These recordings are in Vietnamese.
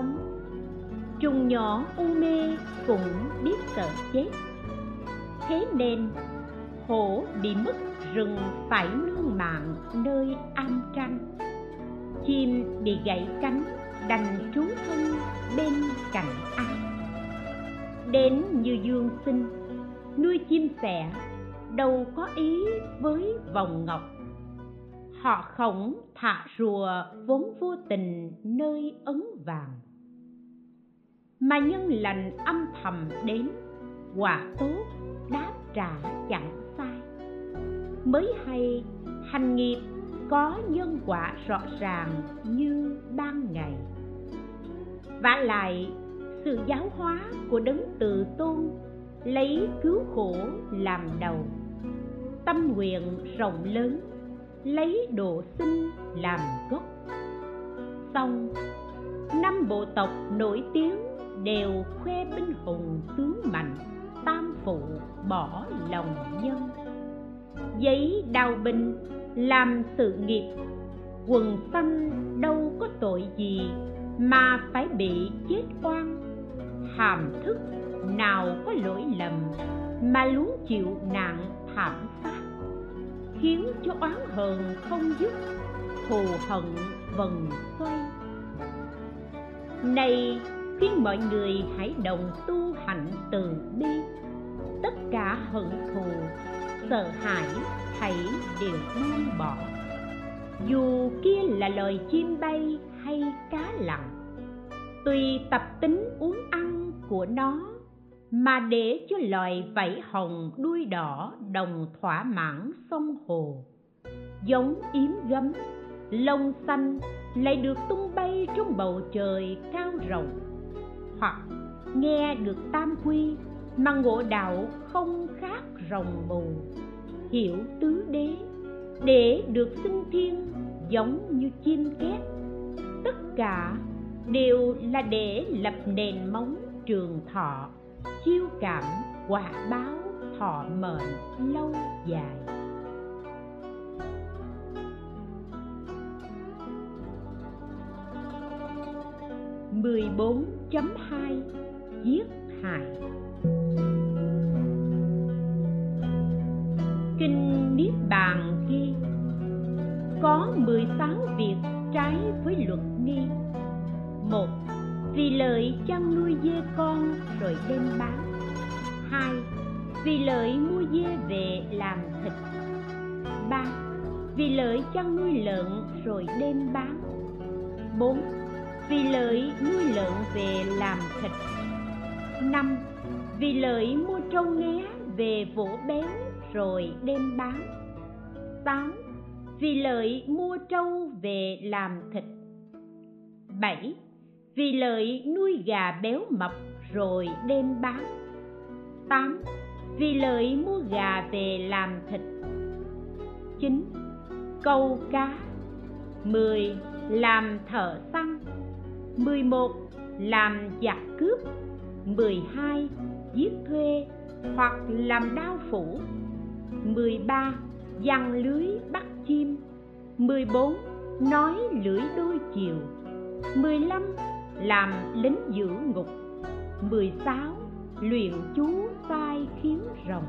sống. Trùng nhỏ u mê cũng biết sợ chết. Thế nên hổ bị mất rừng phải nương mạng nơi am tranh Chim bị gãy cánh, đành trú thân bên cạnh ai. Đến như dương sinh, nuôi chim sẻ đâu có ý với vòng ngọc. Họ khổng thả rùa vốn vô tình nơi ấn vàng mà nhân lành âm thầm đến quả tốt đáp trả chẳng sai. Mới hay, hành nghiệp có nhân quả rõ ràng như ban ngày. Vả lại, sự giáo hóa của đấng từ tôn lấy cứu khổ làm đầu. Tâm nguyện rộng lớn, lấy độ sinh làm gốc. Xong, năm bộ tộc nổi tiếng đều khoe binh hùng tướng mạnh, tam phụ bỏ lòng nhân. Giấy đào binh làm sự nghiệp, quần xanh đâu có tội gì mà phải bị chết oan. Hàm thức nào có lỗi lầm mà luống chịu nạn thảm sát, khiến cho oán hờn không dứt, thù hận vần xoay. Này khuyên mọi người hãy đồng tu hạnh từ bi. Tất cả hận thù, sợ hãi, hãy đều buông bỏ. Dù kia là loài chim bay hay cá lặn, tùy tập tính uống ăn của nó, mà để cho loài vảy hồng đuôi đỏ đồng thỏa mãn sông hồ, giống yếm gấm, lông xanh lại được tung bay trong bầu trời cao rộng hoặc nghe được tam quy mà ngộ đạo không khác rồng mù hiểu tứ đế, để được sinh thiên giống như chim két. Tất cả đều là để lập nền móng trường thọ, chiêu cảm quả báo thọ mệnh lâu dài. Mười bốn chấm hai, giết hại. Kinh niết bàn ghi, có mười sáu việc trái với luật nghi. Một, vì lợi chăn nuôi dê con rồi đem bán. Hai, vì lợi mua dê về làm thịt. Ba, vì lợi chăn nuôi lợn rồi đem bán. Bốn vì lợi nuôi lợn về làm thịt. Năm, vì lợi mua trâu nghé về vỗ béo rồi đem bán. Tám, vì lợi mua trâu về làm thịt. Bảy, vì lợi nuôi gà béo mập rồi đem bán. Tám, Vì lợi mua gà về làm thịt. Chín, Câu cá. 10. Làm thợ săn. 11. Làm giặc cướp 12. Giết thuê hoặc làm đao phủ 13. Giăng lưới bắt chim 14. Nói lưỡi đôi chiều 15 làm lính giữ ngục 16. Luyện chú sai khiến rồng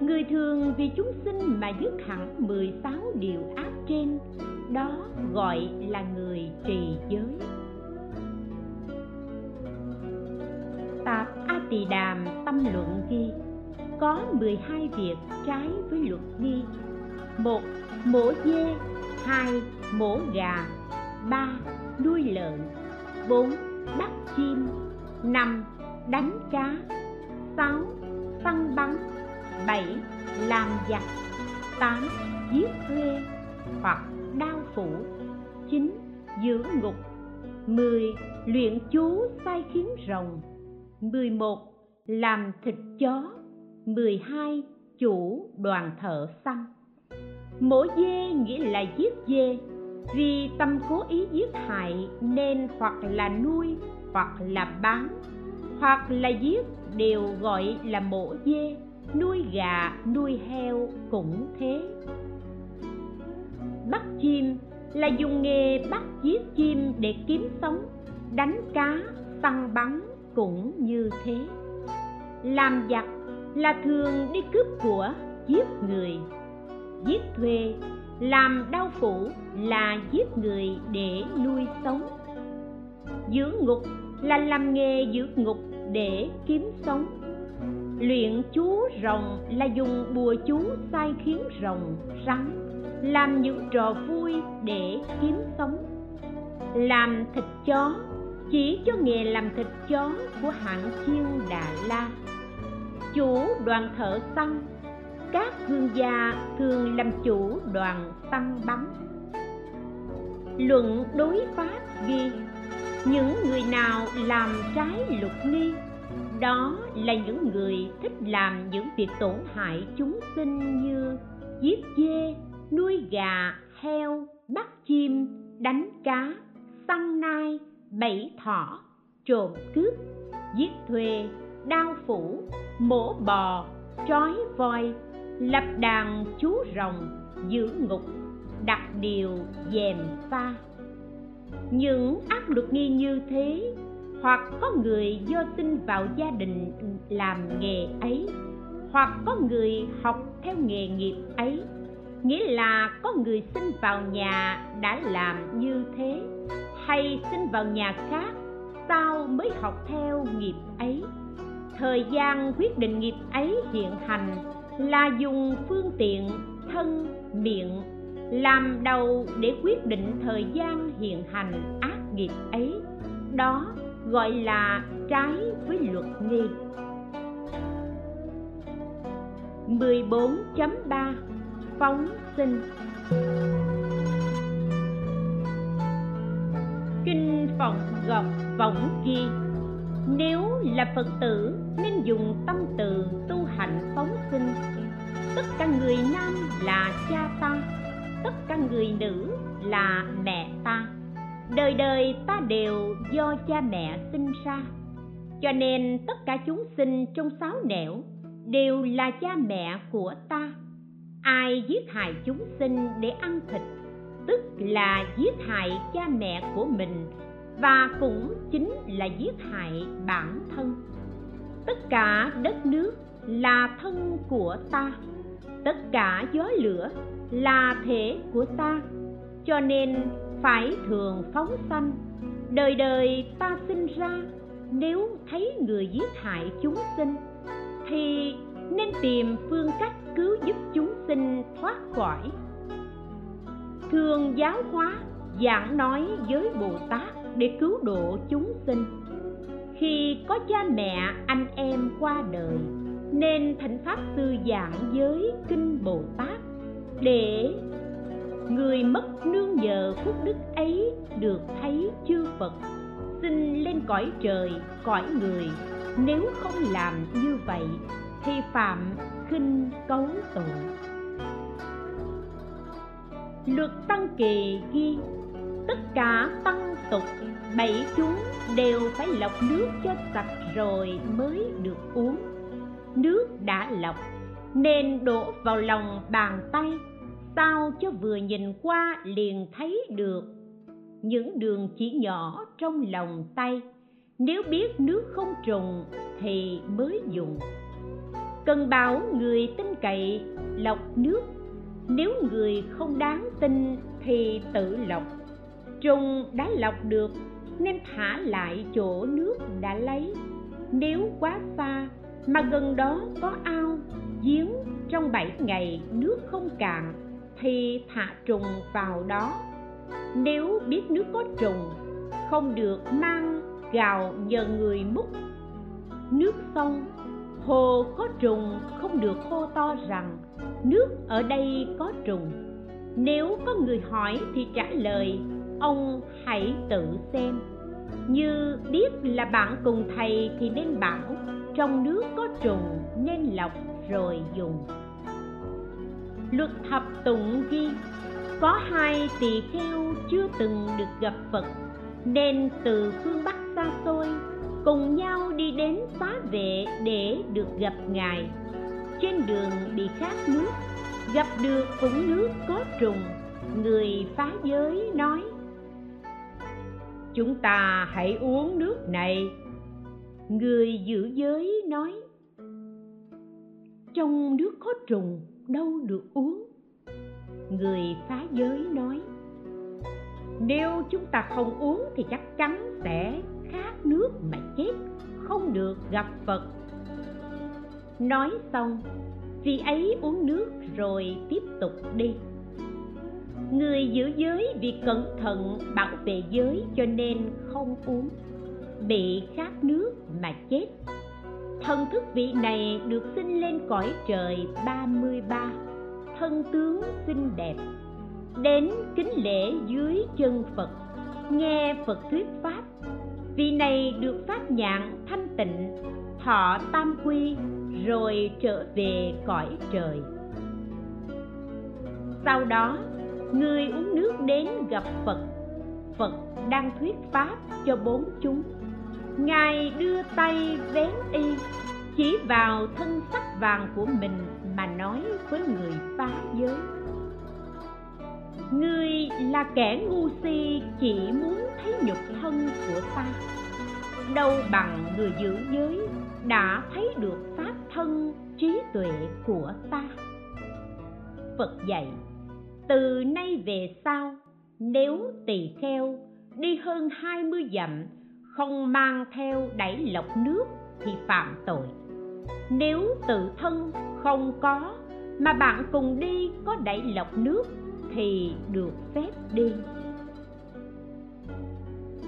Người thường vì chúng sinh mà dứt hẳn 16 điều ác trên đó gọi là người trì giới Tạp A Tỳ Đàm tâm luận ghi, Có 12 việc trái với luật ghi một, Mổ dê hai, Mổ gà ba, nuôi lợn 4. Bắt chim 5. Đánh cá 6. Săn bắn 7. Làm giặc 8. Giết thuê hoặc phủ 9. Giữ ngục 10. Luyện chú sai khiến rồng 11. làm thịt chó 12 chủ đoàn thợ săn mổ dê nghĩa là giết dê vì tâm cố ý giết hại nên hoặc là nuôi, hoặc là bán hoặc là giết đều gọi là mổ dê nuôi gà, nuôi heo cũng thế bắt chim là dùng nghề bắt giết chim để kiếm sống, đánh cá, săn bắn cũng như thế. Làm giặc là thường đi cướp của, giết người. Giết thuê, làm đau phủ là giết người để nuôi sống. Giữ ngục là làm nghề giữ ngục để kiếm sống. Luyện chú rồng là dùng bùa chú sai khiến rồng rắn làm những trò vui để kiếm sống. Làm thịt chó, chỉ cho nghề làm thịt chó của hãng chiêu đà la. Chủ đoàn thợ săn, các thương gia thường làm chủ đoàn săn bắn. Luận đối pháp ghi, những người nào làm trái luật nghi, đó là những người thích làm những việc tổn hại chúng sinh như giết dê nuôi gà, heo, bắt chim, đánh cá, săn nai, bẫy thỏ, trộm cướp, giết thuê, đao phủ, mổ bò, trói voi, lập đàn chú rồng giữ ngục, đặt điều dèm pha. Những ác luật nghi như thế, hoặc có người do sinh vào gia đình làm nghề ấy, hoặc có người học theo nghề nghiệp ấy nghĩa là có người sinh vào nhà đã làm như thế. Hay sinh vào nhà khác sao mới học theo nghiệp ấy. Thời gian quyết định nghiệp ấy hiện hành là dùng phương tiện thân, miệng, làm đầu để quyết định thời gian hiện hành ác nghiệp ấy. Đó gọi là trái với luật nghi. 14.3 Phóng sinh. Kinh phòng Gọc Võng Ghi, Nếu là Phật tử, nên dùng tâm từ tu hành phóng sinh. Tất cả người nam là cha ta, Tất cả người nữ là mẹ ta. Đời đời ta đều do cha mẹ sinh ra. Cho nên tất cả chúng sinh trong sáu nẻo đều là cha mẹ của ta ai giết hại chúng sinh để ăn thịt, tức là giết hại cha mẹ của mình, và cũng chính là giết hại bản thân. Tất cả đất nước là thân của ta, tất cả gió lửa là thể của ta, cho nên phải thường phóng sanh. Đời đời ta sinh ra, nếu thấy người giết hại chúng sinh, thì nên tìm phương cách cứu giúp chúng sinh thoát khỏi. Thường giáo hóa giảng nói với bồ tát để cứu độ chúng sinh. Khi có cha mẹ, anh em qua đời, nên thỉnh pháp sư giảng giới kinh bồ tát để người mất nương nhờ phúc đức ấy được thấy chư phật xin lên cõi trời, cõi người. Nếu không làm như vậy thì phạm khinh cấu tội luật tăng kỳ ghi, tất cả tăng tục bảy chúng đều phải lọc nước cho sạch rồi mới được uống. Nước đã lọc, nên đổ vào lòng bàn tay. Sao cho vừa nhìn qua liền thấy được? Những đường chỉ nhỏ trong lòng tay. Nếu biết nước không trùng thì mới dùng cần bảo người tin cậy, lọc nước. Nếu người không đáng tin thì tự lọc. Trùng đã lọc được, nên thả lại chỗ nước đã lấy. Nếu quá xa mà gần đó có ao, giếng, trong bảy ngày nước không cạn, thì thả trùng vào đó. Nếu biết nước có trùng, không được mang gào nhờ người múc. Nước sông hồ có trùng không được hô to rằng, nước ở đây có trùng. Nếu có người hỏi thì trả lời, ông hãy tự xem. Như biết là bạn cùng thầy thì nên bảo, trong nước có trùng nên lọc rồi dùng. Luật thập tụng ghi, có hai tỳ kheo chưa từng được gặp phật, nên từ phương bắc xa xôi cùng nhau đi đến xá vệ để được gặp ngài. Trên đường bị khát nước, gặp được vũng nước có trùng, người phá giới nói, chúng ta hãy uống nước này. Người giữ giới nói, trong nước có trùng, đâu được uống. Người phá giới nói, nếu chúng ta không uống thì chắc chắn sẽ khát nước mà chết, không được gặp phật. Nói xong vị ấy uống nước rồi tiếp tục đi. Người giữ giới vì cẩn thận bảo vệ giới cho nên không uống. Bị khát nước mà chết. Thân thức vị này được sinh lên cõi trời 33 thân tướng xinh đẹp. Đến kính lễ dưới chân Phật. Nghe Phật thuyết pháp vị này được phát nhãn thanh tịnh, thọ tam quy, rồi trở về cõi trời. Sau đó, người uống nước đến gặp Phật. Phật đang thuyết pháp cho bốn chúng. Ngài đưa tay vén y, chỉ vào thân sắc vàng của mình mà nói với người phá giới ngươi là kẻ ngu si chỉ muốn thấy nhục thân của ta. Đâu bằng người giữ giới đã thấy được pháp thân, trí tuệ của ta. Phật dạy, từ nay về sau, nếu tỳ kheo đi hơn hai mươi dặm, không mang theo đẩy lọc nước thì phạm tội. Nếu tự thân không có, mà bạn cùng đi có đẩy lọc nước thì được phép đi.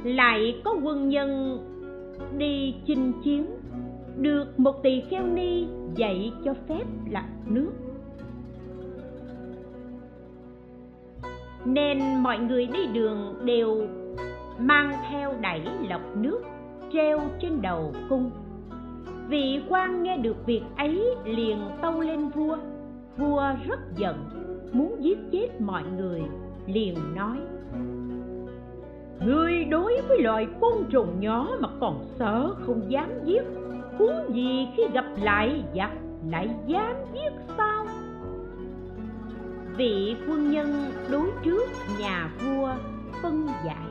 Lại có quân nhân đi chinh chiến, được một tỳ kheo ni dạy cho phép lọc nước. Nên mọi người đi đường đều mang theo đẩy lọc nước treo trên đầu cung. Vị quan nghe được việc ấy liền tâu lên vua vua rất giận muốn giết chết mọi người, liền nói ngươi đối với loài côn trùng nhỏ mà còn sợ không dám giết, huống gì khi gặp lại giặc lại dám giết sao? Vị quân nhân đối trước nhà vua phân giải.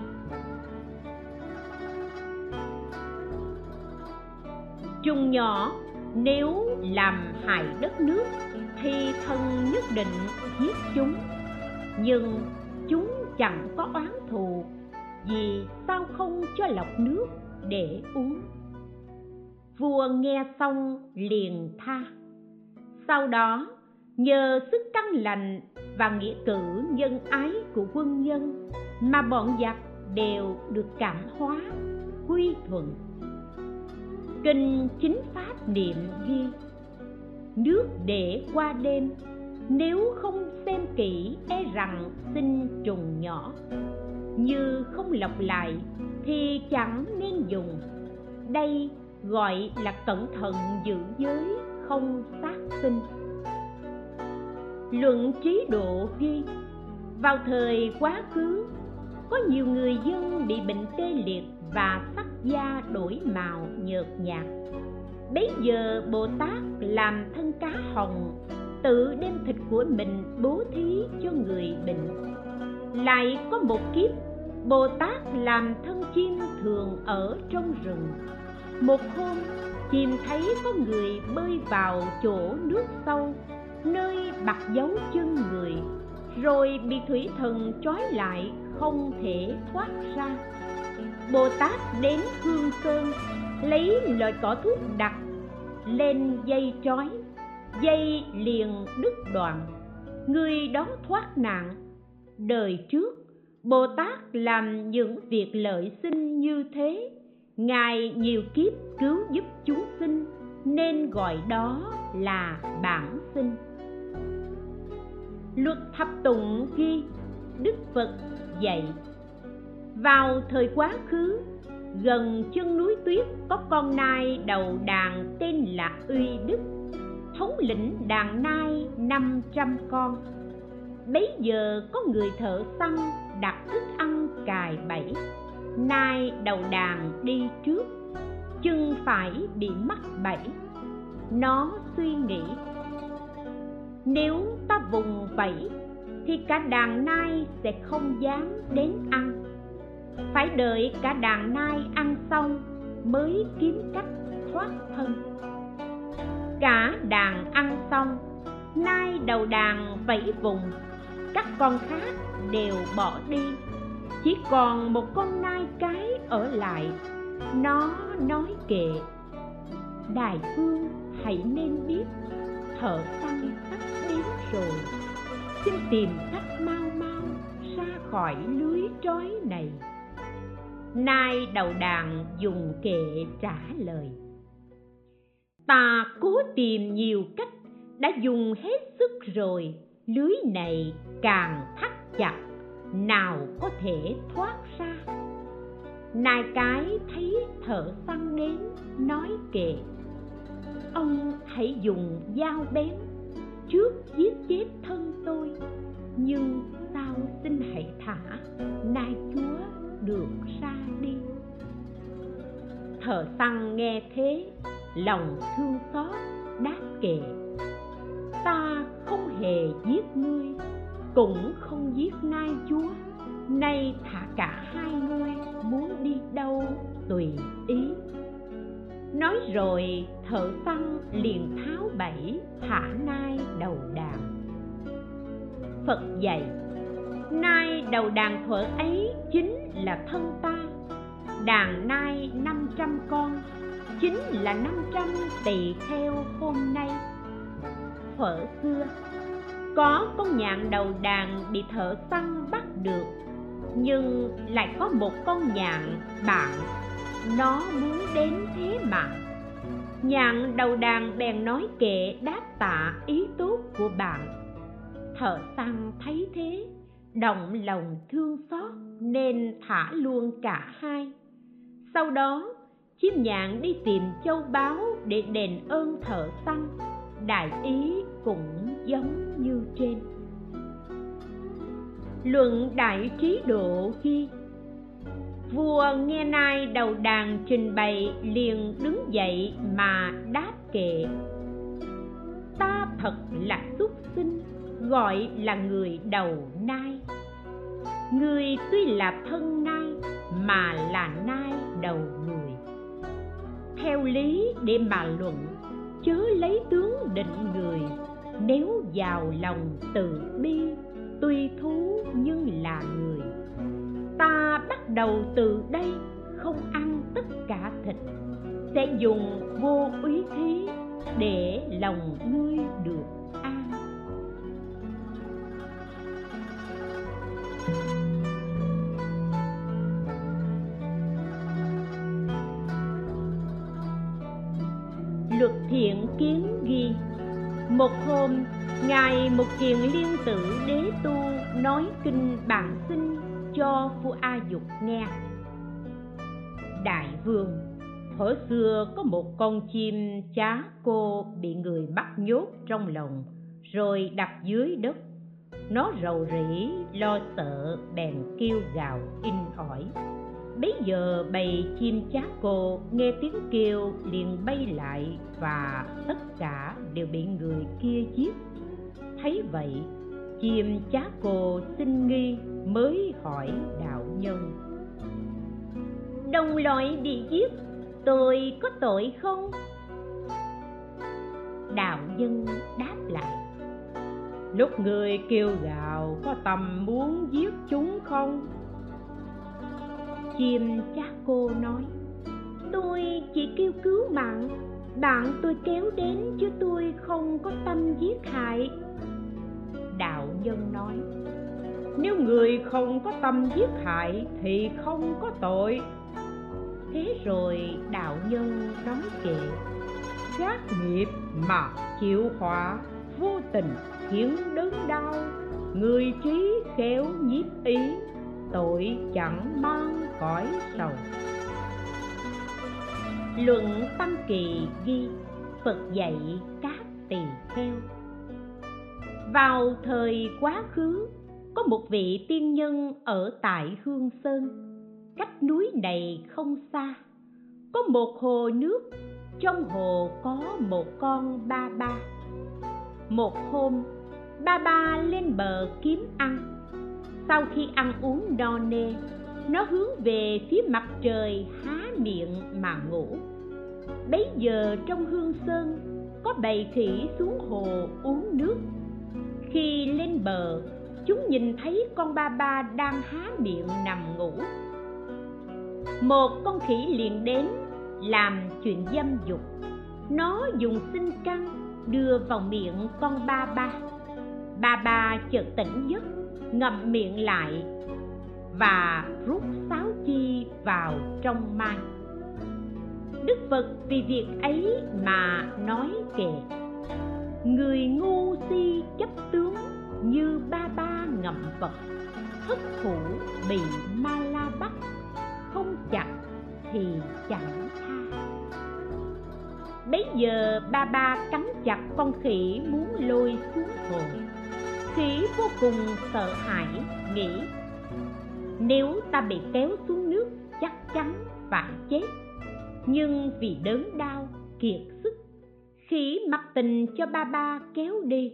Trùng nhỏ nếu làm hại đất nước thì thần nhất định giết chúng. Nhưng chúng chẳng có oán thù, vì sao không cho lọc nước để uống? Vua nghe xong liền tha. Sau đó, nhờ sức căn lành và nghĩa cử nhân ái của quân nhân mà bọn giặc đều được cảm hóa, quy thuận. Kinh chính pháp niệm ghi, nước để qua đêm nếu không xem kỹ e rằng sinh trùng nhỏ. Như không lọc lại, thì chẳng nên dùng. Đây gọi là cẩn thận giữ giới, không sát sinh. Luận trí độ ghi. Vào thời quá khứ, có nhiều người dân bị bệnh tê liệt và sắc da đổi màu nhợt nhạt. Bấy giờ bồ tát làm thân cá hồng tự đem thịt của mình bố thí cho người bệnh. Lại có một kiếp, bồ tát làm thân chim thường ở trong rừng. Một hôm, chim thấy có người bơi vào chỗ nước sâu, nơi bặt dấu chân người, rồi bị thủy thần trói lại không thể thoát ra. Bồ tát đến hương sơn, lấy loại cỏ thuốc đặc, lên dây trói dây liền đứt đoạn. Người đó thoát nạn, đời trước, bồ tát làm những việc lợi sinh như thế. Ngài nhiều kiếp cứu giúp chúng sinh, nên gọi đó là bản sinh. Luật thập tụng ghi, đức phật dạy, vào thời quá khứ, gần chân núi tuyết có con nai đầu đàn tên là uy đức thống lĩnh đàn nai năm trăm con. Bấy giờ có người thợ săn đặt thức ăn cài bẫy. Nai đầu đàn đi trước, chân phải bị mắc bẫy. Nó suy nghĩ, nếu ta vùng vẫy, thì cả đàn nai sẽ không dám đến ăn. Phải đợi cả đàn nai ăn xong mới kiếm cách thoát thân cả đàn ăn xong nai đầu đàn vẫy vùng, các con khác đều bỏ đi. Chỉ còn một con nai cái ở lại, nó nói kệ, đại phương hãy nên biết, thợ săn sắp đến rồi, xin tìm cách mau mau ra khỏi lưới trói này. Nai đầu đàn dùng kệ trả lời ta cố tìm nhiều cách đã dùng hết sức rồi. Lưới này càng thắt chặt, nào có thể thoát ra. Nai cái thấy thợ săn đến, nói kệ, ông hãy dùng dao bén trước giết chết thân tôi, nhưng sao xin hãy thả nai chúa được ra đi. Thợ săn nghe thế lòng thương xót đáp kệ ta không hề giết ngươi, cũng không giết nai chúa. Nay thả cả hai ngươi muốn đi đâu tùy ý. Nói rồi, thợ săn liền tháo bẫy thả nai đầu đàn. Phật dạy, nai đầu đàn thuở ấy chính là thân ta. Đàn nai năm trăm con chính là năm trăm tỳ kheo hôm nay. Thuở xưa có con nhạn đầu đàn bị thợ săn bắt được, nhưng lại có một con nhạn bạn. Nó muốn đến thế mạng nhạn đầu đàn bèn nói kệ đáp tạ ý tốt của bạn. Thợ săn thấy thế, động lòng thương xót nên thả luôn cả hai. Sau đó chim nhạn đi tìm châu báu để đền ơn thợ săn đại ý cũng giống như trên. Luận đại trí độ ghi, vua nghe nai đầu đàn trình bày liền đứng dậy mà đáp kệ. Ta thật là xuất sinh, gọi là người đầu nai. Người tuy là thân nai mà là nai đầu người theo lý để mà luận, chớ lấy tướng định người. Nếu vào lòng từ bi, tuy thú nhưng là người. Ta bắt đầu từ đây, không ăn tất cả thịt. Sẽ dùng vô úy thí để lòng ngươi được. Luật thiện kiến ghi. Một hôm, ngài một kiền liên tử đế tu nói kinh bản sinh cho vua a dục nghe. Đại vương, thuở xưa có một con chim chá cô bị người bắt nhốt trong lồng rồi đặt dưới đất. Nó rầu rĩ, lo sợ, bèn kêu gào in ỏi bấy giờ bầy chim chá cô nghe tiếng kêu liền bay lại và tất cả đều bị người kia giết. Thấy vậy, chim chá cô xin nghi mới hỏi đạo nhân. Đồng loại bị giết, tôi có tội không? Đạo nhân đáp lại. Lúc người kêu gào có tầm muốn giết chúng không? Chim chát cô nói. Tôi chỉ kêu cứu bạn, bạn tôi kéo đến chứ tôi không có tâm giết hại. Đạo nhân nói nếu người không có tâm giết hại thì không có tội. Thế rồi đạo nhân nói kệ gác nghiệp mà chịu họa vô tình khiến đớn đau. Người trí khéo nhiếp ý tội chẳng mang cõi sầu luận tăng kỳ ghi phật dạy các tỳ kheo. Vào thời quá khứ có một vị tiên nhân ở tại hương sơn. Cách núi này không xa có một hồ nước trong hồ có một con ba ba. Một hôm ba ba lên bờ kiếm ăn. Sau khi ăn uống no nê nó hướng về phía mặt trời há miệng mà ngủ. Bấy giờ trong hương sơn, có bầy khỉ xuống hồ uống nước. Khi lên bờ, chúng nhìn thấy con ba ba đang há miệng nằm ngủ. Một con khỉ liền đến, làm chuyện dâm dục. Nó dùng sinh căn đưa vào miệng con ba ba. Ba ba chợt tỉnh giấc, ngậm miệng lại và rút sáo chi vào trong mang. đức phật vì việc ấy mà nói kệ, người ngu si chấp tướng như ba ba ngậm vật, thất thủ bị ma la bắt không chặt thì chẳng tha bấy giờ ba ba cắn chặt con khỉ muốn lôi xuống hồ khỉ vô cùng sợ hãi, nghĩ nếu ta bị kéo xuống nước, chắc chắn phải chết. Nhưng vì đớn đau, kiệt sức, khỉ mặc tình cho ba ba kéo đi.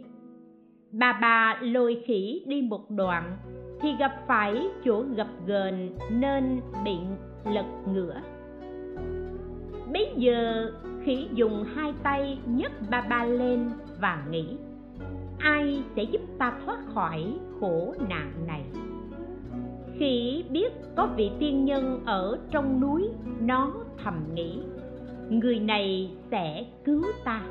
Bà bà lôi khỉ đi một đoạn, thì gặp phải chỗ gập ghềnh nên bị lật ngửa. Bấy giờ, khỉ dùng hai tay nhấc ba ba lên và nghĩ, ai sẽ giúp ta thoát khỏi khổ nạn này? Khi biết có vị tiên nhân ở trong núi, nó thầm nghĩ, người này sẽ cứu ta.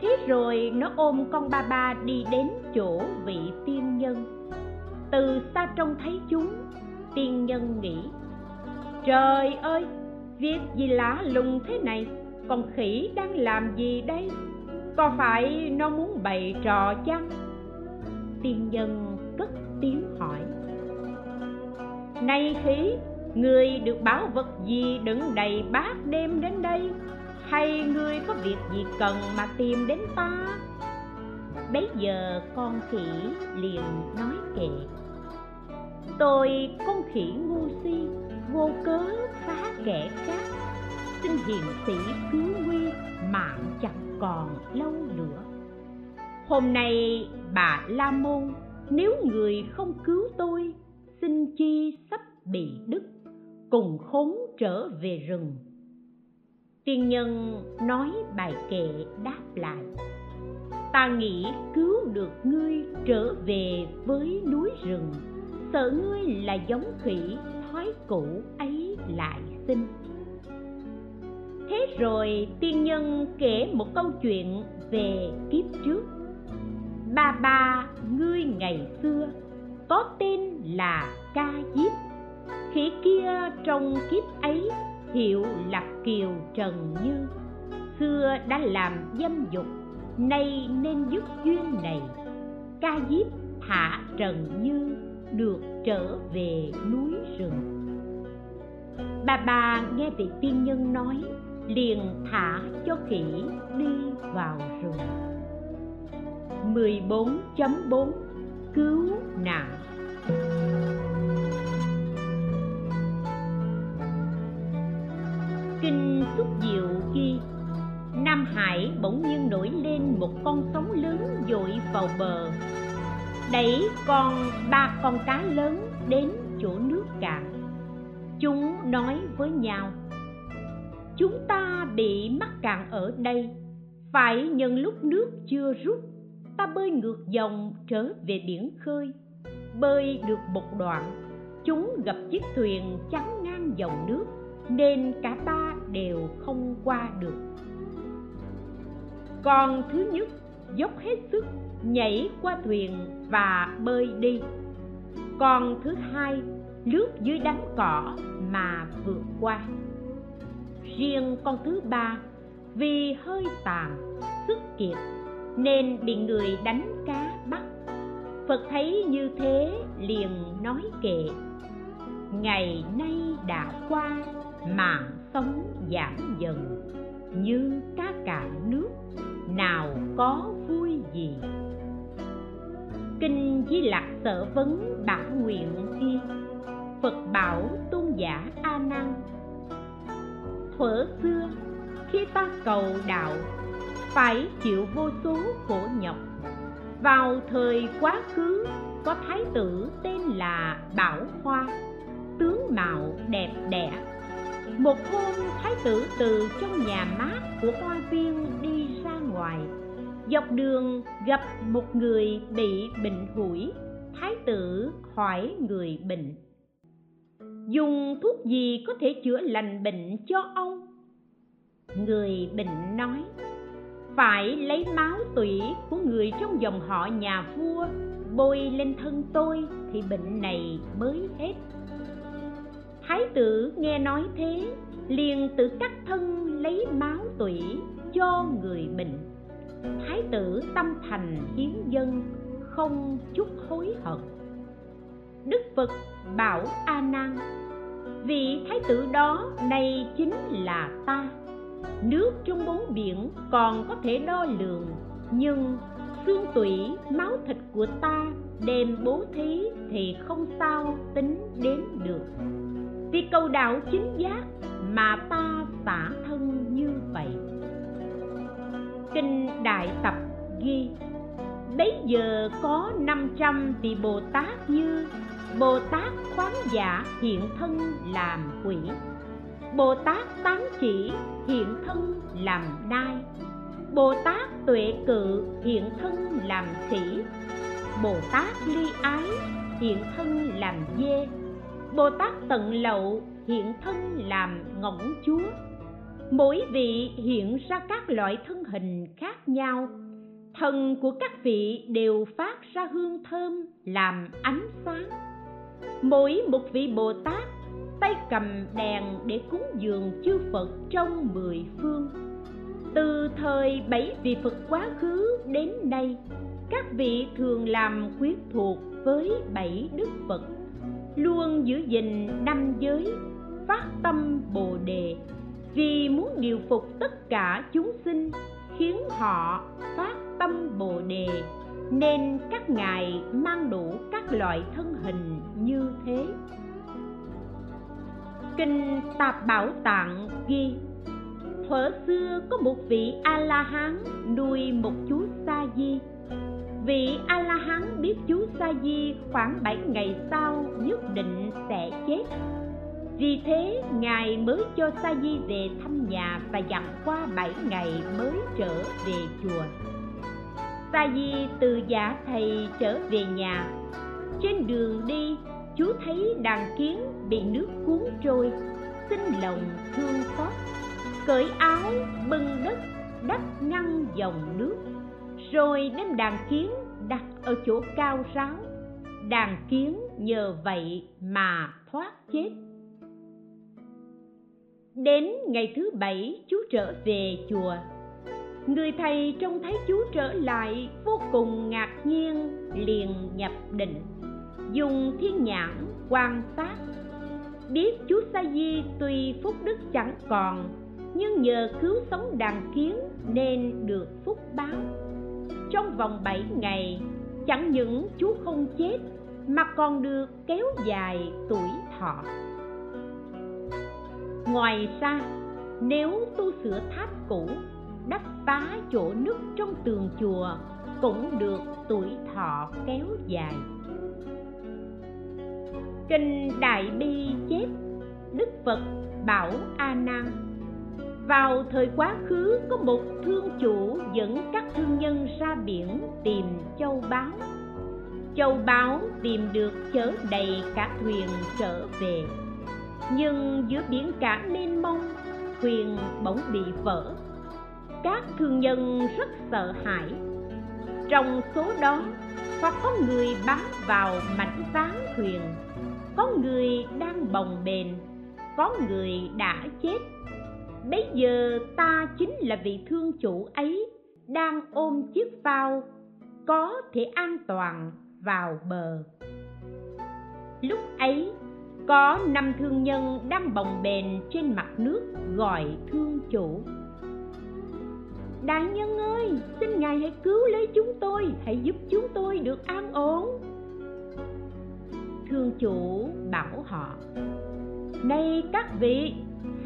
Thế rồi nó ôm con ba ba đi đến chỗ vị tiên nhân. Từ xa trông thấy chúng, tiên nhân nghĩ, trời ơi, việc gì lạ lùng thế này? Con khỉ đang làm gì đây? Có phải nó muốn bày trò chăng? Tiên nhân cất tiếng hỏi nay khí người được báo vật gì đựng đầy bát đêm đến đây? Hay ngươi có việc gì cần mà tìm đến ta? Bấy giờ con khỉ liền nói kệ, tôi con khỉ ngu si, vô cớ phá kẻ khác. Xin hiền sĩ cứu nguy, mạng chẳng còn lâu nữa. Hôm nay, bà la môn, nếu người không cứu tôi xin chi sắp bị đứt, cùng khốn trở về rừng. Tiên nhân nói bài kệ đáp lại, ta nghĩ cứu được ngươi trở về với núi rừng, sợ ngươi là giống khỉ thói cũ ấy lại sinh. Thế rồi tiên nhân kể một câu chuyện về kiếp trước. Ba ba, ngươi ngày xưa có tên là ca diếp. Khỉ kia trong kiếp ấy hiệu là kiều trần như. Xưa đã làm dâm dục, nay nên dứt duyên này. Ca diếp thả trần như được trở về núi rừng. Bà bà nghe vị tiên nhân nói, liền thả cho khỉ đi vào rừng. 14.4 Cứu nạn. Kinh Xúc Diệu ghi, Nam Hải bỗng nhiên nổi lên một con sóng lớn dội vào bờ. Đẩy con, ba con cá lớn đến chỗ nước cạn. Chúng nói với nhau, Chúng ta bị mắc cạn ở đây, Phải nhân lúc nước chưa rút Ta bơi ngược dòng trở về biển khơi. Bơi được một đoạn, Chúng gặp chiếc thuyền chắn ngang dòng nước, nên cả ba đều không qua được. Con thứ nhất, dốc hết sức, nhảy qua thuyền và bơi đi. Con thứ hai, lướt dưới đám cỏ mà vượt qua. Riêng con thứ ba, vì hơi tàn, sức kiệt nên bị người đánh cá bắt. Phật thấy như thế liền nói kệ ngày nay đã qua mạng sống giảm dần như cá cạn nước nào có vui gì? Kinh di lặc sở vấn bả nguyện kia, phật bảo tôn giả a nan thuở xưa khi ta cầu đạo phải chịu vô số khổ nhọc. Vào thời quá khứ, có thái tử tên là bảo hoa, tướng mạo đẹp đẽ. Một hôm, thái tử từ trong nhà mát của hoa viên đi ra ngoài. Dọc đường gặp một người bị bệnh hủi, thái tử hỏi người bệnh, dùng thuốc gì có thể chữa lành bệnh cho ông? Người bệnh nói phải lấy máu tủy của người trong dòng họ nhà vua bôi lên thân tôi thì bệnh này mới hết. Thái tử nghe nói thế, liền tự cắt thân lấy máu tủy cho người bệnh. Thái tử tâm thành hiến dân, không chút hối hận. Đức phật bảo a nan, vị thái tử đó này chính là ta nước trong bốn biển còn có thể đo lường, nhưng xương tủy, máu thịt của ta đem bố thí thì không sao tính đến được. Vì cầu đạo chính giác mà ta xả thân như vậy. Kinh đại tập ghi, bấy giờ có 500 vị Bồ Tát như Bồ Tát khoáng giả hiện thân làm quỷ. Bồ Tát tán chỉ hiện thân làm nai. Bồ Tát tuệ cự hiện thân làm khỉ Bồ Tát ly ái hiện thân làm dê. Bồ Tát tận lậu hiện thân làm ngỗng chúa. Mỗi vị hiện ra các loại thân hình khác nhau. Thân của các vị đều phát ra hương thơm làm ánh sáng. Mỗi một vị bồ tát tay cầm đèn để cúng dường chư phật trong mười phương. Từ thời bảy vị phật quá khứ đến nay, các vị thường làm quyết thuộc với bảy đức phật, luôn giữ gìn năm giới, phát tâm bồ đề. Vì muốn điều phục tất cả chúng sinh, khiến họ phát tâm bồ đề, nên các ngài mang đủ các loại thân hình như thế kinh tạp bảo tạng ghi, thuở xưa có một vị a la hán nuôi một chú sa di vị a la hán biết chú sa di khoảng bảy ngày sau nhất định sẽ chết. Vì thế, ngài mới cho sa di về thăm nhà và dặn qua bảy ngày mới trở về chùa. Sa di từ giả thầy trở về nhà. Trên đường đi chú thấy đàn kiến bị nước cuốn trôi, xin lòng thương xót. Cởi áo bưng đất, đắp ngăn dòng nước, rồi đem đàn kiến đặt ở chỗ cao ráo. Đàn kiến nhờ vậy mà thoát chết. Đến ngày thứ bảy, chú trở về chùa. Người thầy trông thấy chú trở lại vô cùng ngạc nhiên, liền nhập định dùng thiên nhãn quan sát. Biết chú sa di tuy phúc đức chẳng còn, nhưng nhờ cứu sống đàn kiến nên được phúc báo. Trong vòng bảy ngày, chẳng những chú không chết, mà còn được kéo dài tuổi thọ. Ngoài ra, nếu tu sửa tháp cũ, đắp phá chỗ nứt trong tường chùa, cũng được tuổi thọ kéo dài kinh đại bi chép, đức phật bảo a nan. Vào thời quá khứ, có một thương chủ dẫn các thương nhân ra biển tìm châu báu. Châu báu tìm được chở đầy cả thuyền trở về. Nhưng giữa biển cả mênh mông, thuyền bỗng bị vỡ. Các thương nhân rất sợ hãi. Trong số đó, hoặc có người bám vào mảnh ván thuyền có người đang bồng bềnh, có người đã chết. Bây giờ ta chính là vị thương chủ ấy, đang ôm chiếc phao, có thể an toàn vào bờ. Lúc ấy, có năm thương nhân đang bồng bềnh trên mặt nước gọi thương chủ. Đại nhân ơi, xin ngài hãy cứu lấy chúng tôi, hãy giúp chúng tôi được an ổn thương chủ bảo họ này các vị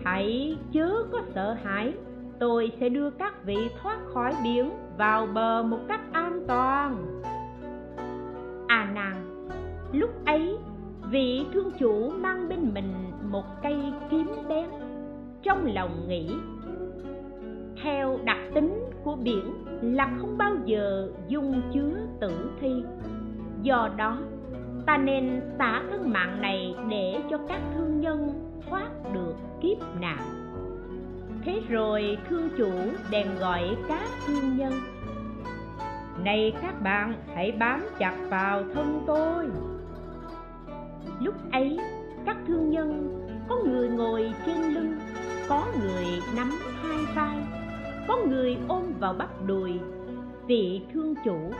hãy chớ có sợ hãi. Tôi sẽ đưa các vị thoát khỏi biển vào bờ một cách an toàn. À nàng, lúc ấy vị thương chủ mang bên mình một cây kiếm bén trong lòng nghĩ theo đặc tính của biển là không bao giờ dung chứa tử thi. Do đó ta nên xả thân mạng này để cho các thương nhân thoát được kiếp nạn. Thế rồi thương chủ bèn gọi các thương nhân, này các bạn, hãy bám chặt vào thân tôi. Lúc ấy, các thương nhân có người ngồi trên lưng, có người nắm hai vai, có người ôm vào bắp đùi vị thương chủ,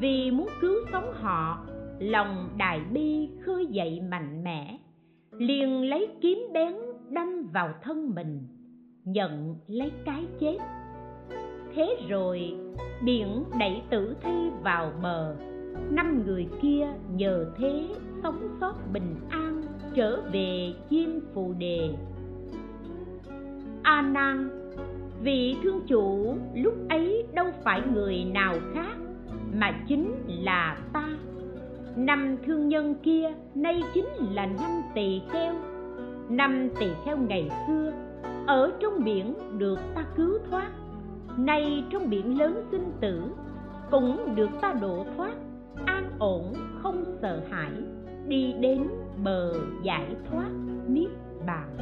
vì muốn cứu sống họ lòng đại bi khơi dậy mạnh mẽ. Liền lấy kiếm bén đâm vào thân mình, nhận lấy cái chết. Thế rồi, biển đẩy tử thi vào bờ. Năm người kia nhờ thế sống sót bình an, trở về chiêm phù đề. A nan, vị thương chủ, lúc ấy đâu phải người nào khác, mà chính là ta năm thương nhân kia nay chính là năm tỳ kheo. Năm tỳ kheo ngày xưa, ở trong biển được ta cứu thoát. Nay trong biển lớn sinh tử, cũng được ta độ thoát. An ổn, không sợ hãi, đi đến bờ giải thoát niết bàn.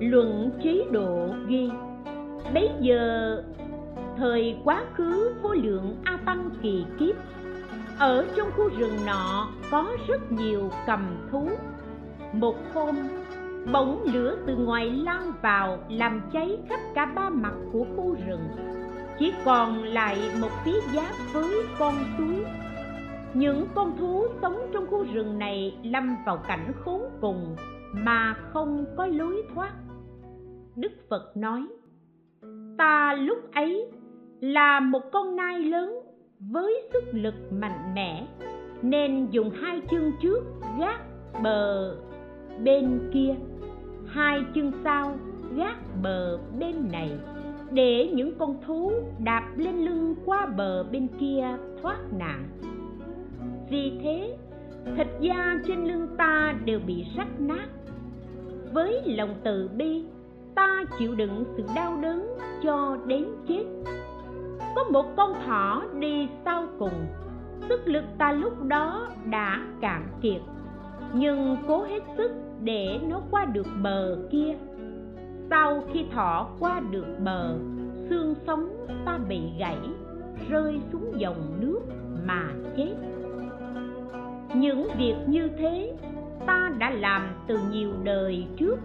Luận chế độ ghi, bấy giờ thời quá khứ vô lượng a tăng kỳ kiếp. Ở trong khu rừng nọ có rất nhiều cầm thú. Một hôm, bỗng lửa từ ngoài lan vào làm cháy khắp cả ba mặt của khu rừng. Chỉ còn lại một phía giáp với con suối. Những con thú sống trong khu rừng này lâm vào cảnh khốn cùng mà không có lối thoát. Đức phật nói, ta lúc ấy là một con nai lớn với sức lực mạnh mẽ, nên dùng hai chân trước gác bờ bên kia, hai chân sau gác bờ bên này, để những con thú đạp lên lưng qua bờ bên kia thoát nạn. Vì thế, thịt da trên lưng ta đều bị rách nát. Với lòng từ bi, ta chịu đựng sự đau đớn cho đến chết có một con thỏ đi sau cùng. Sức lực ta lúc đó đã cạn kiệt, nhưng cố hết sức để nó qua được bờ kia. Sau khi thỏ qua được bờ, xương sống ta bị gãy, rơi xuống dòng nước mà chết. Những việc như thế ta đã làm từ nhiều đời trước,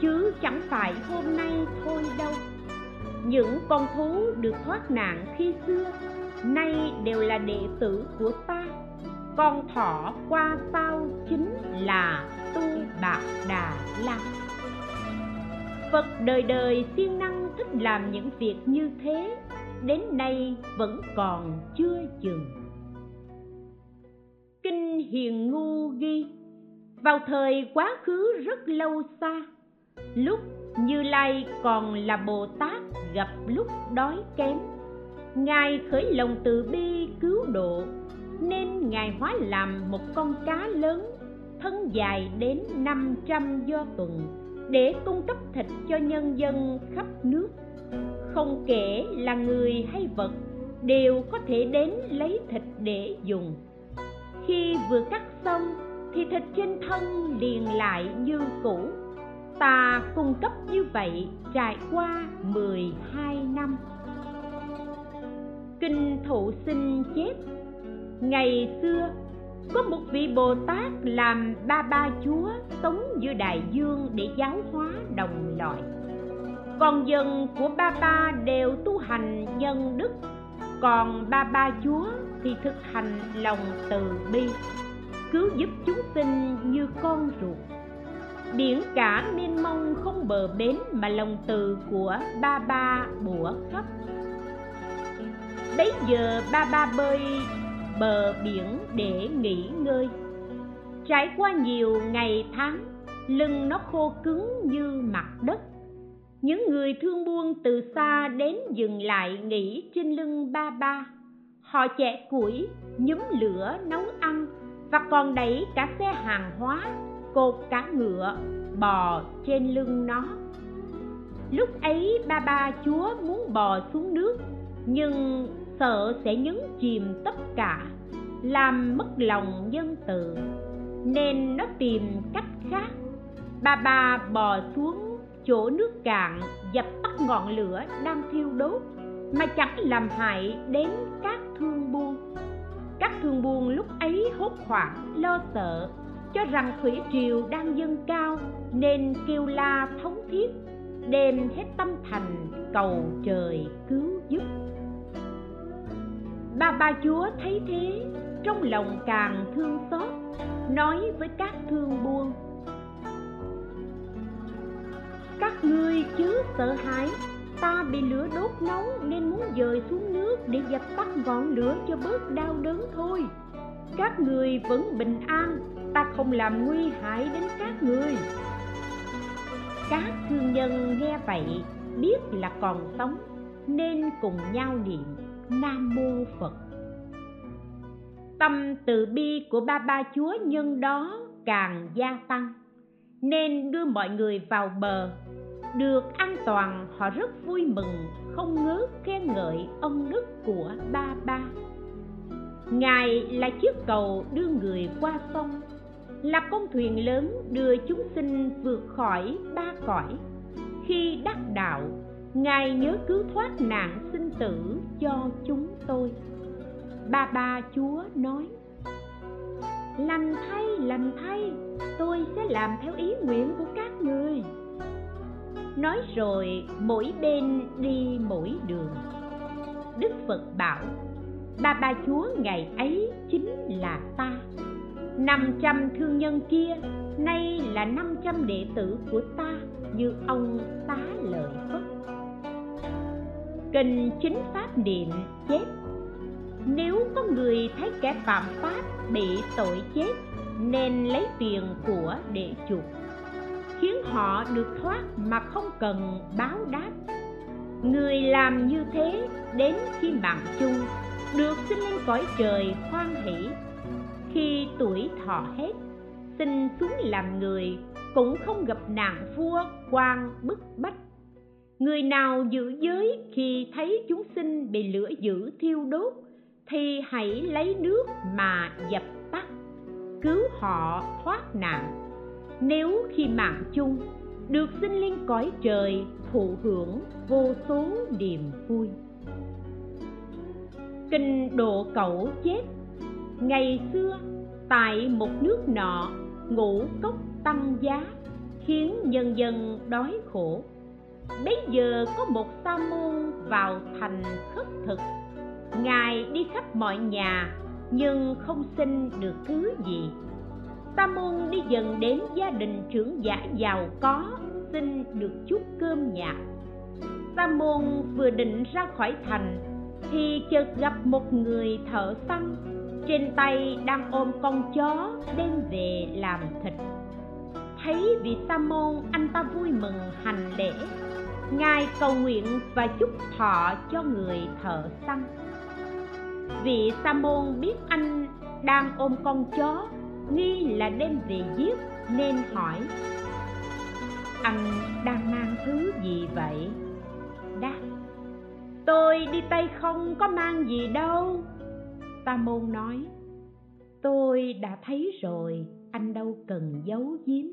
chứ chẳng phải hôm nay thôi đâu những con thú được thoát nạn khi xưa, nay đều là đệ tử của ta. Con thỏ qua sao chính là tu bạc đà la. Phật đời đời siêng năng thích làm những việc như thế, đến nay vẫn còn chưa chừng. Kinh hiền ngu ghi, vào thời quá khứ rất lâu xa, lúc như lai còn là bồ tát gặp lúc đói kém. Ngài khởi lòng từ bi cứu độ, nên ngài hóa làm một con cá lớn, thân dài đến 500 do tuần, để cung cấp thịt cho nhân dân khắp nước. Không kể là người hay vật, đều có thể đến lấy thịt để dùng. Khi vừa cắt xong, thì thịt trên thân liền lại như cũ ta cung cấp như vậy trải qua 12 năm. Kinh thụ sinh chép ngày xưa, có một vị bồ tát làm ba ba chúa sống giữa đại dương để giáo hóa đồng loại. Còn dân của ba ba đều tu hành nhân đức, còn ba ba chúa thì thực hành lòng từ bi, cứu giúp chúng sinh như con ruột biển cả mênh mông không bờ bến mà lòng từ của ba ba bủa khắp bấy giờ ba ba bơi bờ biển để nghỉ ngơi. Trải qua nhiều ngày tháng, lưng nó khô cứng như mặt đất. Những người thương buôn từ xa đến dừng lại nghỉ trên lưng ba ba. Họ chẻ củi, nhúm lửa nấu ăn và còn đẩy cả xe hàng hóa cột cá ngựa bò trên lưng nó. Lúc ấy ba ba chúa muốn bò xuống nước, nhưng sợ sẽ nhấn chìm tất cả, làm mất lòng nhân tự, nên nó tìm cách khác. Ba ba bò xuống chỗ nước cạn, dập tắt ngọn lửa đang thiêu đốt, mà chẳng làm hại đến các thương buôn. Các thương buôn lúc ấy hốt hoảng, lo sợ cho rằng thủy triều đang dâng cao, nên kêu la thống thiết, đem hết tâm thành cầu trời cứu giúp. Ba bà chúa thấy thế, trong lòng càng thương xót, nói với các thương buôn các ngươi chớ sợ hãi, ta bị lửa đốt nóng nên muốn dời xuống nước để dập tắt ngọn lửa cho bớt đau đớn thôi. Các người vẫn bình an ta không làm nguy hại đến các người. Các thương nhân nghe vậy biết là còn sống, nên cùng nhau niệm nam mô phật. Tâm từ bi của ba ba chúa nhân đó càng gia tăng, nên đưa mọi người vào bờ. Được an toàn, họ rất vui mừng, không ngớt khen ngợi ân đức của ba ba. Ngài là chiếc cầu đưa người qua sông là con thuyền lớn đưa chúng sinh vượt khỏi ba cõi. Khi đắc đạo, ngài nhớ cứu thoát nạn sinh tử cho chúng tôi. Ba ba chúa nói, lành thay lành thay, tôi sẽ làm theo ý nguyện của các người. Nói rồi, mỗi bên đi mỗi đường. Đức phật bảo, ba ba chúa, ngày ấy chính là ta năm trăm thương nhân kia, nay là năm trăm đệ tử của ta, như ông tá lợi phất. Kinh chính pháp niệm chết. Nếu có người thấy kẻ phạm pháp bị tội chết, nên lấy tiền của đệ chuộc khiến họ được thoát mà không cần báo đáp. Người làm như thế đến khi mạng chung, được sinh lên cõi trời hoan hỷ khi tuổi thọ hết, xin xuống làm người cũng không gặp nạn vua, quan, bức bách. Người nào giữ giới khi thấy chúng sinh bị lửa dữ thiêu đốt, thì hãy lấy nước mà dập tắt, cứu họ thoát nạn. Nếu khi mạng chung, được sinh lên cõi trời, thụ hưởng vô số niềm vui. Kinh độ cẩu chết ngày xưa, tại một nước nọ, ngũ cốc tăng giá khiến nhân dân đói khổ. Bấy giờ có một sa môn vào thành khất thực. Ngài đi khắp mọi nhà, nhưng không xin được thứ gì. Sa môn đi dần đến gia đình trưởng giả giàu có, xin được chút cơm nhạt. Sa môn vừa định ra khỏi thành, thì chợt gặp một người thợ săn trên tay đang ôm con chó đem về làm thịt. Thấy vị sa môn anh ta vui mừng hành lễ. Ngài cầu nguyện và chúc thọ cho người thợ săn. Vị sa môn biết anh đang ôm con chó, nghi là đem về giết nên hỏi, anh đang mang thứ gì vậy? Đáp tôi đi tay không có mang gì đâu ta môn nói, tôi đã thấy rồi, anh đâu cần giấu giếm.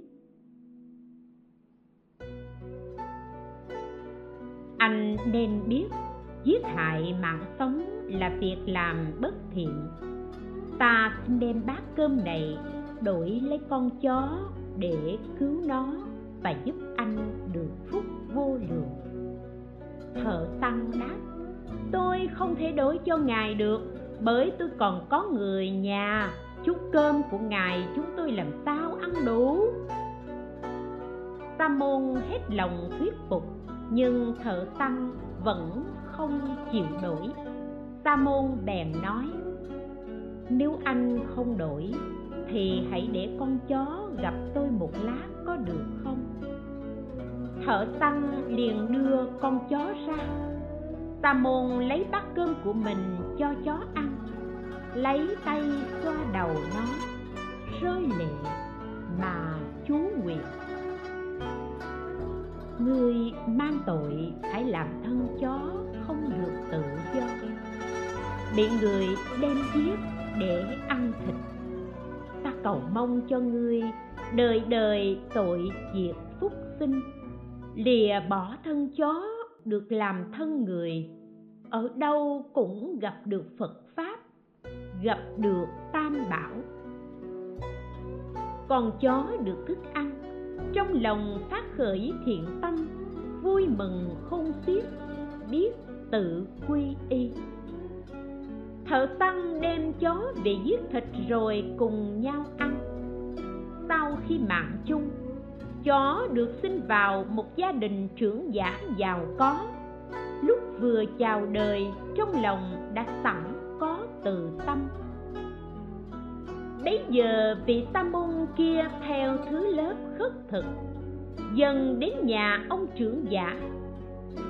Anh nên biết, giết hại mạng sống là việc làm bất thiện. Ta xin đem bát cơm này đổi lấy con chó để cứu nó và giúp anh được phúc vô lượng. Thợ tăng đáp, tôi không thể đổi cho ngài được bởi tôi còn có người nhà. Chút cơm của ngài chúng tôi làm sao ăn đủ? Sa môn hết lòng thuyết phục, nhưng thợ tăng vẫn không chịu đổi sa môn bèn nói, nếu anh không đổi, thì hãy để con chó gặp tôi một lát có được không? Thợ tăng liền đưa con chó ra. Sa môn lấy bát cơm của mình cho chó ăn lấy tay xoa đầu nó, rơi lệ mà chú nguyện. Người mang tội phải làm thân chó không được tự do. Bị người đem giết để ăn thịt. Ta cầu mong cho ngươi đời đời tội diệt phúc sinh. Lìa bỏ thân chó được làm thân người, ở đâu cũng gặp được phật pháp gặp được tam bảo. Con chó được thức ăn, trong lòng phát khởi thiện tâm, vui mừng khôn xiết, biết tự quy y. Thợ săn đem chó về giết thịt rồi cùng nhau ăn. Sau khi mạng chung, chó được sinh vào một gia đình trưởng giả giàu có. Lúc vừa chào đời, trong lòng đã sẵn bấy giờ vị sa môn kia theo thứ lớp khất thực, dần đến nhà ông trưởng giả.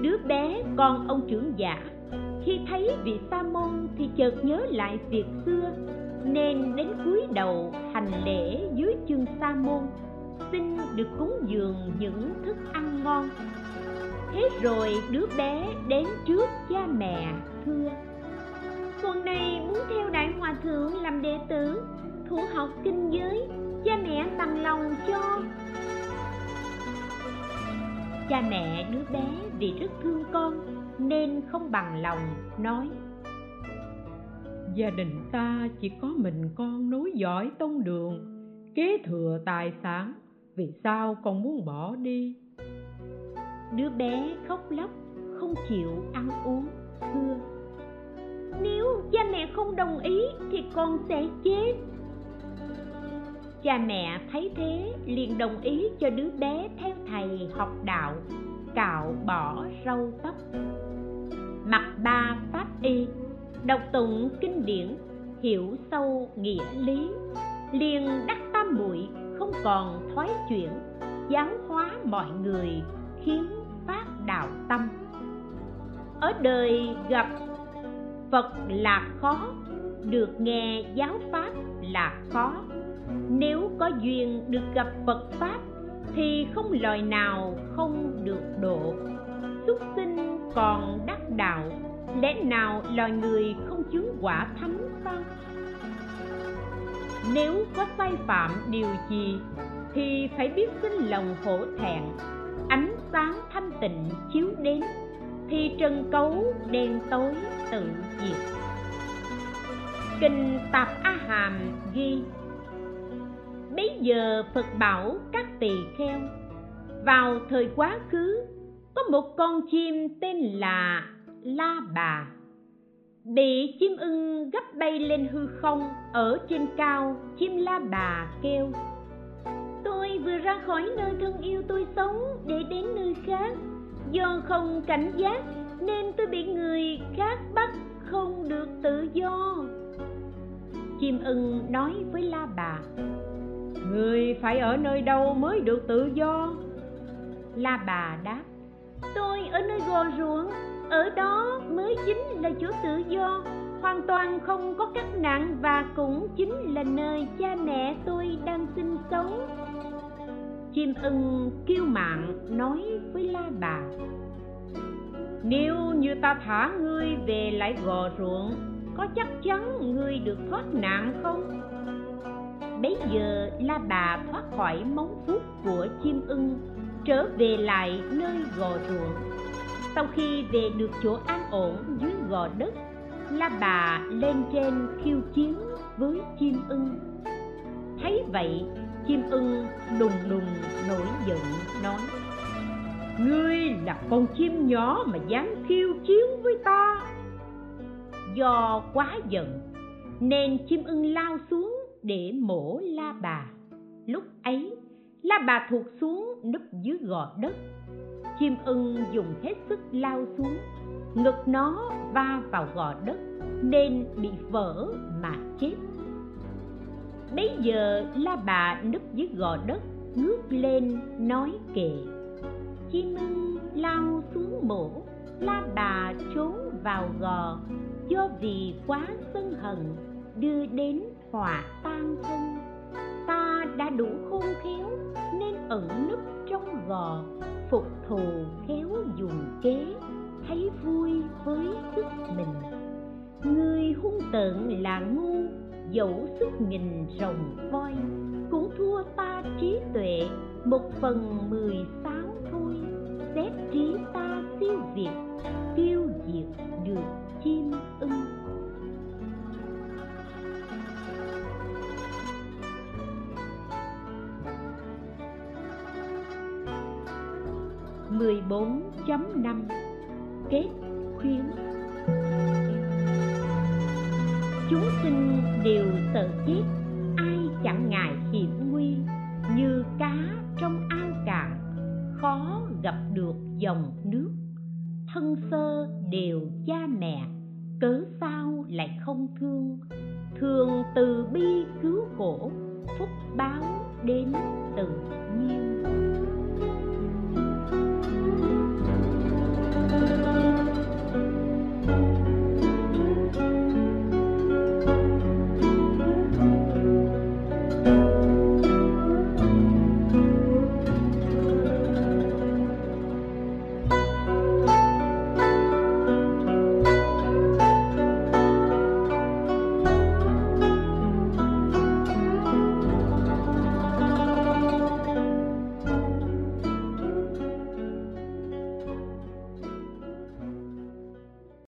Đứa bé con ông trưởng giả, khi thấy vị sa môn thì chợt nhớ lại việc xưa, nên đến cúi đầu hành lễ dưới chân sa môn, xin được cúng dường những thức ăn ngon. Thế rồi đứa bé đến trước cha mẹ, thưa tuần này muốn theo đại hòa thượng làm đệ tử thủ học kinh giới, cha mẹ bằng lòng cho. Cha mẹ đứa bé vì rất thương con nên không bằng lòng nói, gia đình ta chỉ có mình con nối dõi tông đường, kế thừa tài sản, vì sao con muốn bỏ đi? Đứa bé khóc lóc, không chịu ăn uống, thưa, nếu cha mẹ không đồng ý thì con sẽ chết cha mẹ thấy thế, liền đồng ý cho đứa bé theo thầy học đạo, cạo bỏ râu tóc. Mặc ba pháp y, đọc tụng kinh điển, hiểu sâu nghĩa lý, liền đắc tam muội không còn thoái chuyển, giáo hóa mọi người, khiến phát đạo tâm. Ở đời gặp phật là khó, được nghe giáo pháp là khó nếu có duyên được gặp phật pháp, thì không loài nào không được độ. Xuất sinh còn đắc đạo, lẽ nào loài người không chứng quả thánh sao nếu có sai phạm điều gì, thì phải biết xin lòng hổ thẹn. Ánh sáng thanh tịnh chiếu đến, thì trần cấu đen tối tự diệt. Kinh tạp a hàm ghi bấy giờ phật bảo các tỳ kheo, vào thời quá khứ, có một con chim tên là la bà. Bị chim ưng gấp bay lên hư không, ở trên cao chim la bà kêu, tôi vừa ra khỏi nơi thân yêu tôi sống để đến nơi khác. Do không cảnh giác, nên tôi bị người khác bắt không được tự do. Chim ưng nói với la bà người phải ở nơi đâu mới được tự do? La bà đáp, tôi ở nơi gò ruộng, ở đó mới chính là chỗ tự do. Hoàn toàn không có các nạn và cũng chính là nơi cha mẹ tôi đang sinh sống. Chim ưng kêu mạn nói với la bà, nếu như ta thả ngươi về lại gò ruộng, có chắc chắn ngươi được thoát nạn không? Bấy giờ la bà thoát khỏi móng vuốt của chim ưng, trở về lại nơi gò ruộng. Sau khi về được chỗ an ổn dưới gò đất, la bà lên trên khiêu chiến với chim ưng. Thấy vậy, chim ưng đùng đùng nổi giận, nói, ngươi là con chim nhỏ mà dám khiêu chiến với ta. Do quá giận, nên chim ưng lao xuống để mổ la bà. Lúc ấy, la bà thuộc xuống núp dưới gò đất. Chim ưng dùng hết sức lao xuống, ngực nó va vào gò đất nên bị vỡ mà chết. Bấy giờ la bà núp dưới gò đất, ngước lên nói kệ chim ưng lao xuống mổ, la bà trốn vào gò. Do vì quá sân hận, đưa đến họa tan thân ta đã đủ khôn khéo nên ẩn núp trong gò, phục thù khéo dùng kế, thấy vui với sức mình. Người hung tợn là ngu, dẫu sức nghìn rồng voi, cũng thua ta trí tuệ một phần mười sáu thôi. Xét trí ta siêu việt, tiêu diệt được chim ưng. Mười bốn chấm năm. Kết khuyến chúng sinh đều sợ chết ai chẳng ngại hiểm nguy. Như cá trong ao cạn, khó gặp được dòng nước. Thân sơ đều cha mẹ